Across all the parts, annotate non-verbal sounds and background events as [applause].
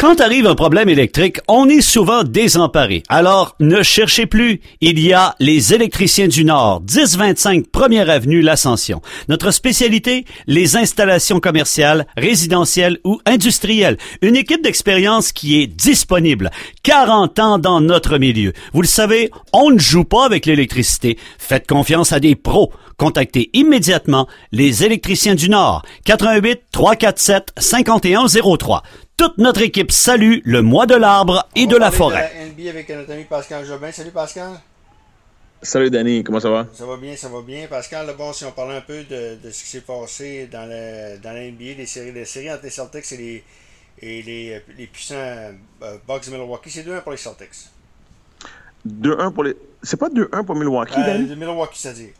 Quand arrive un problème électrique, on est souvent désemparé. Alors, ne cherchez plus. Il y a les électriciens du Nord, 1025 Première Avenue, l'Ascension. Notre spécialité, les installations commerciales, résidentielles ou industrielles. Une équipe d'expérience qui est disponible. 40 ans dans notre milieu. Vous le savez, on ne joue pas avec l'électricité. Faites confiance à des pros. Contactez immédiatement les électriciens du Nord. 88 347 5103. Toute notre équipe salue le mois de l'arbre et de la forêt. De la NBA avec notre ami Pascal Jobin. Salut Pascal. Salut Danny, comment ça va? Ça va bien, ça va bien. Pascal, d'abord, si on parlait un peu de, de ce qui s'est passé dans, le, dans la NBA, les séries, les séries entre les Celtics et les, et les, les puissants euh, Bucks de Milwaukee, c'est 2-1 pour les Celtics. 2-1 pour les. C'est pas 2-1 pour Milwaukee, euh, Danny? De Milwaukee, c'est-à-dire.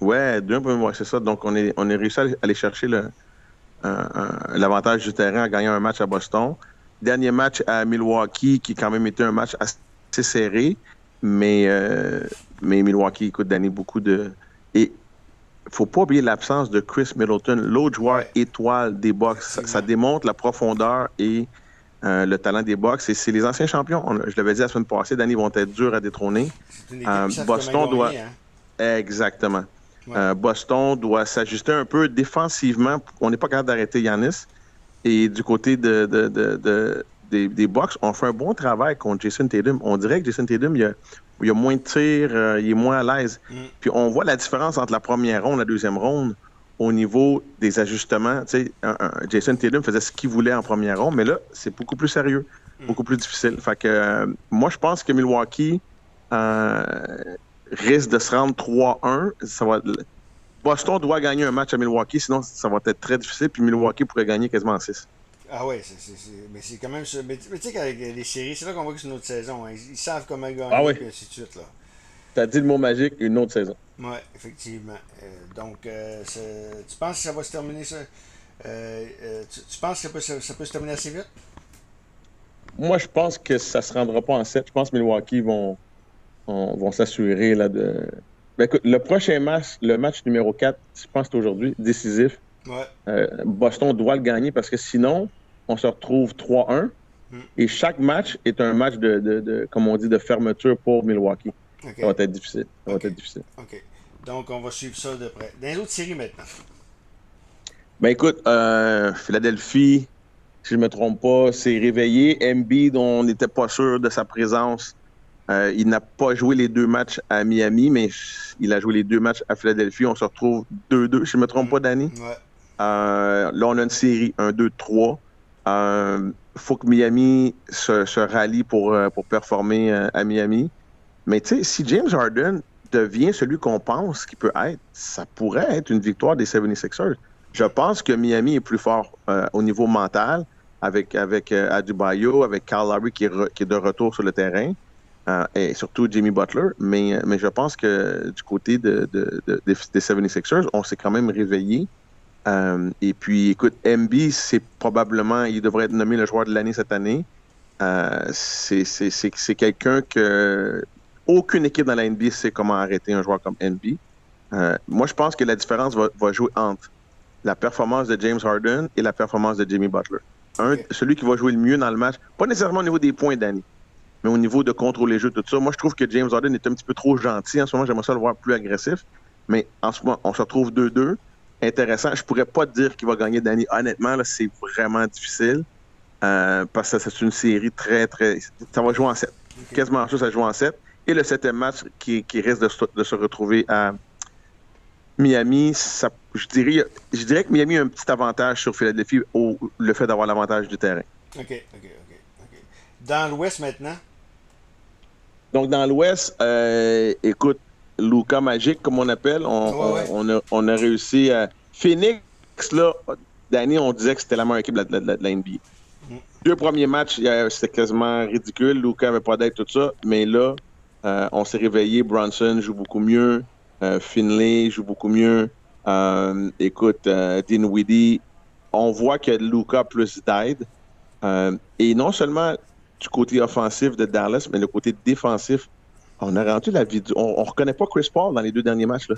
Ouais, 2-1 pour Milwaukee, c'est ça. Donc, on est, on est réussi à aller chercher le, l'avantage du terrain en gagnant un match à Boston. Dernier match à Milwaukee, qui quand même était un match assez serré, mais, euh, mais Milwaukee, écoute, Danny, beaucoup de. Et faut pas oublier l'absence de Chris Middleton, l'autre joueur étoile des Bucks. Ça, démontre la profondeur et euh, le talent des Bucks. Et c'est les anciens champions. je l'avais dit la semaine passée, Danny, vont être durs à détrôner. Euh, Boston doit. Hein? Exactement. Euh, Boston doit s'ajuster un peu défensivement. On n'est pas capable d'arrêter Yanis. Et du côté de, des, des Bucks, on fait un bon travail contre Jason Tatum. On dirait que Jason Tatum, il y a, moins de tirs, euh, il est moins à l'aise. Mm. Puis on voit la différence entre la première ronde et la deuxième ronde au niveau des ajustements. Jason Tatum faisait ce qu'il voulait en première ronde, mais là, c'est beaucoup plus sérieux, mm. beaucoup plus difficile. Fait que euh, moi, je pense que Milwaukee risque de se rendre 3-1. Ça va... Boston doit gagner un match à Milwaukee, sinon ça va être très difficile. Puis Milwaukee pourrait gagner quasiment 6. Ah ouais, mais c'est quand même ça. Mais, tu sais qu'avec les séries, c'est là qu'on voit que c'est une autre saison. Hein. Ils, savent comment gagner, ah et ainsi de suite. Là. T'as dit le mot magique, une autre saison. Oui, effectivement. Euh, donc, euh, tu penses que ça va se terminer ça? Euh, tu, penses que ça peut, ça peut, se terminer assez vite? Moi, je pense que ça se rendra pas en 7. Je pense que Milwaukee vont, on va s'assurer là de. Ben, écoute, le prochain match, le match numéro 4, je pense que c'est aujourd'hui, décisif. Ouais. Euh, Boston doit le gagner parce que sinon, on se retrouve 3-1. Hmm. Et chaque match est un match de, de, comme on dit, de fermeture pour Milwaukee. Ça va être difficile. Ça va être difficile. OK. Donc, on va suivre ça de près. Dans les autres séries maintenant. Ben écoute, euh, Philadelphie, si je ne me trompe pas, s'est réveillé. MB, dont on n'était pas sûr de sa présence, euh, il n'a pas joué les deux matchs à Miami, mais il a joué les deux matchs à Philadelphie. On se retrouve 2-2, si je ne me trompe pas, Danny. Ouais. Euh, là, on a une série 1-2-3. Il euh, faut que Miami se, rallie pour, pour performer à Miami. Mais tu sais, si James Harden devient celui qu'on pense qu'il peut être, ça pourrait être une victoire des 76ers. Je pense que Miami est plus fort au niveau mental avec, avec Adubayo, avec Carl Lowry qui est de retour sur le terrain. Euh, et surtout Jimmy Butler. Mais, mais je pense que du côté de, des 76ers, on s'est quand même réveillé. Euh, et puis, écoute, MB, c'est probablement, il devrait être nommé le joueur de l'année cette année. Euh, c'est quelqu'un que aucune équipe dans la NBA sait comment arrêter un joueur comme NB. moi, je pense que la différence va, jouer entre la performance de James Harden et la performance de Jimmy Butler. Un, Celui qui va jouer le mieux dans le match, pas nécessairement au niveau des points d'année, mais au niveau de contrôler les jeux, tout ça, moi, je trouve que James Harden est un petit peu trop gentil. En ce moment, j'aimerais ça le voir plus agressif. Mais en ce moment, on se retrouve 2-2. Intéressant. Je pourrais pas dire qu'il va gagner Danny. Honnêtement, là, c'est vraiment difficile. Euh, parce que c'est une série très, très. Ça va jouer en 7. Quasiment ça, ça joue en 7. Et le septième match qui, risque de, se retrouver à Miami, ça, je, dirais, je dirais que Miami a un petit avantage sur Philadelphie au le fait d'avoir l'avantage du terrain. OK, OK, OK. Dans l'Ouest maintenant? Donc, dans l'Ouest, euh, écoute, Luca Magic, comme on appelle, on, a, réussi à. Phoenix, là, d'année, on disait que c'était la meilleure équipe de la, NBA. Mm. Deux premiers matchs, c'était quasiment ridicule. Luca n'avait pas d'aide, tout ça. Mais là, euh, on s'est réveillé. Bronson joue beaucoup mieux. Euh, Finlay joue beaucoup mieux. écoute, Dinwiddie, on voit que Luca plus d'aide. et non seulement du côté offensif de Dallas, mais le côté défensif, on a rendu la vie. On, ne reconnaît pas Chris Paul dans les deux derniers matchs. Là.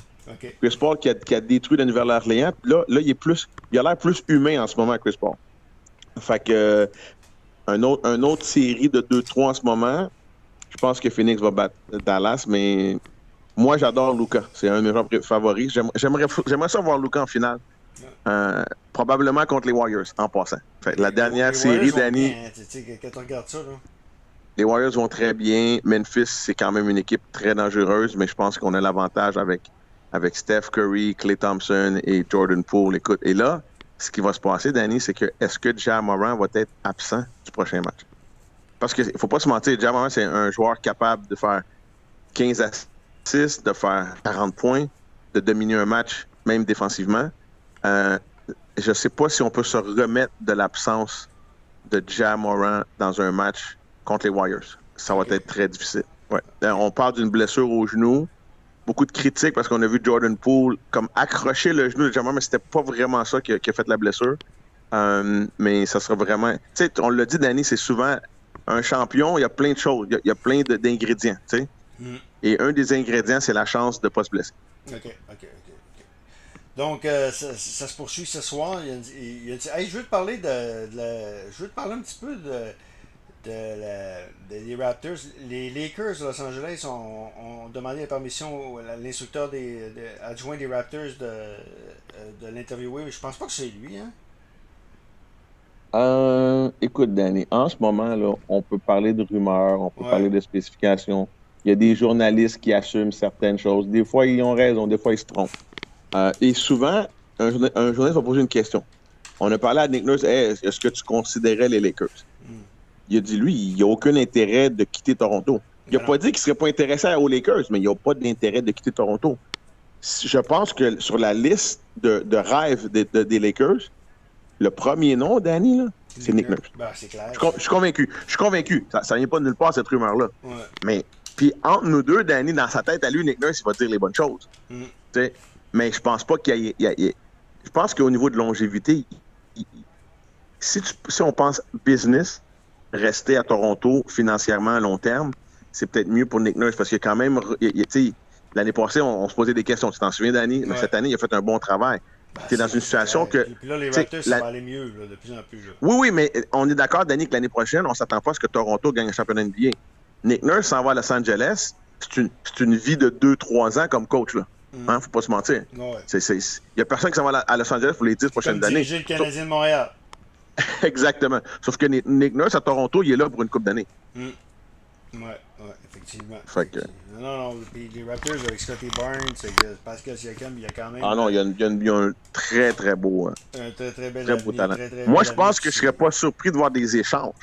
Chris Paul qui a, qui a détruit la Nouvelle-Orléans. Là, là, il est plus. Il a l'air plus humain en ce moment, Chris Paul. Fait que un autre, un autre série de 2-3 en ce moment, je pense que Phoenix va battre Dallas, mais moi, j'adore Luca. C'est un de mes favoris. J'aimerais, j'aimerais ça voir Luca en finale. Euh, probablement contre les Warriors, en passant. Fait, la dernière Les série tu sais, Quand on regarde ça, là. les Warriors vont très bien. Memphis, c'est quand même une équipe très dangereuse, mais je pense qu'on a l'avantage avec, avec Steph Curry, Clay Thompson et Jordan Poole. Écoute, et là, ce qui va se passer, Danny, c'est que est-ce que Ja Moran va être absent du prochain match? Parce qu'il ne faut pas se mentir, Ja Moran, c'est un joueur capable de faire 15 assists, de faire 40 points, de dominer un match, même défensivement. Euh, je ne sais pas si on peut se remettre de l'absence de Ja Moran dans un match contre les Warriors. Ça va être très difficile. Ouais. Euh, On parle d'une blessure au genou. Beaucoup de critiques parce qu'on a vu Jordan Poole comme accrocher le genou de Ja Moran, mais c'était pas vraiment ça qui a, qui a fait la blessure. Euh, mais ça sera vraiment. Tu sais, on l'a dit, Danny, c'est souvent un champion, il y a plein de choses, il y a, il y a plein d'ingrédients. tu sais. Mm. Et un des ingrédients, c'est la chance de ne pas se blesser. OK. ok. Donc, euh, ça, ça se poursuit ce soir. Il a, dit- il a dit Hey, je veux te parler de, de la- Je veux te parler un petit peu de, de la- de- des Raptors. Les Lakers de Los Angeles ont, ont demandé la permission à l'instructeur des, de- adjoint des Raptors de, de l'interviewer. Mais je pense pas que c'est lui, hein? Euh, écoute, Danny, en ce moment, là, on peut parler de rumeurs, on peut Ouais. parler de spécifications. Il y a des journalistes qui assument certaines choses. Des fois, ils ont raison, des fois, ils se trompent. Euh, et souvent, un, journa- un journaliste va poser une question. On a parlé à Nick Nurse, Hey, est-ce que tu considérais les Lakers? Mm. Il a dit, lui, il n'y a aucun intérêt de quitter Toronto. Il n'a Ben pas dit qu'il ne serait pas intéressé aux Lakers, mais il n'y a pas d'intérêt de quitter Toronto. Je pense que sur la liste de, de rêves des- de- des Lakers, le premier nom, Danny, c'est Nick Nurse. Ben, clair. Je suis con- je suis convaincu. Je suis convaincu. Ça ne vient pas de nulle part, cette rumeur-là. Ouais. Mais, puis entre nous deux, Danny, dans sa tête, à lui, Nick Nurse, il va dire les bonnes choses. Mm. Tu Mais je pense pas qu'il y y Je pense qu'au niveau de longévité, il- il- si, tu- si on pense business, rester à Toronto financièrement à long terme, c'est peut-être mieux pour Nick Nurse parce a quand même. tu L'année passée, on, on se posait des questions. Tu t'en souviens, Danny? Mais Ouais. cette année, il a fait un bon travail. Ben, T'es dans c'est- une situation que- Puis là, les Raptors, ça va aller mieux, là, de plus en plus. Là. Oui, oui, mais on est d'accord, Danny, que l'année prochaine, on s'attend pas à ce que Toronto gagne un championnat NBA. Nick Nurse s'en va à Los Angeles. C'est une, une vie de 2-3 ans comme coach. Là. Mm. Hein, faut pas se mentir. Ouais. Il n'y a personne qui s'en va à Los Angeles pour les 10 Comme prochaines années. diriger le Canadien de Montréal. [laughs] Exactement. Sauf que Nick Nurse à Toronto, il est là pour une coupe d'années. Ouais, ouais, effectivement. Fait que- Non, non, puis les Raptors avec Scotty Barnes, c'est Pascal Siakam, il y a quand même Ah non, il y a, une- il y a une- il y a un très, très beau, hein, un très très bel très beau talent. très, très Moi, je pense que je aussi. serais pas surpris de voir des échanges.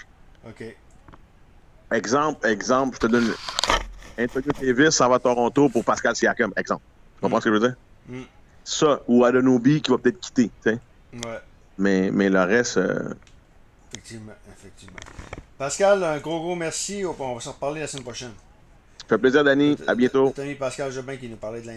OK. Exemple, exemple, je te donne. Antonio Davis s'en va à Toronto pour Pascal Siakam, exemple. Tu comprends Mm. ce que je veux dire? Mm. Ça, ou Adonobi qui va peut-être quitter, tu sais. Ouais, Mais, mais le reste, euh, effectivement, effectivement. Pascal, un gros gros merci. On va se reparler la semaine prochaine. ça fait plaisir, Danny. À bientôt. Pascal Jobin qui nous parlait de la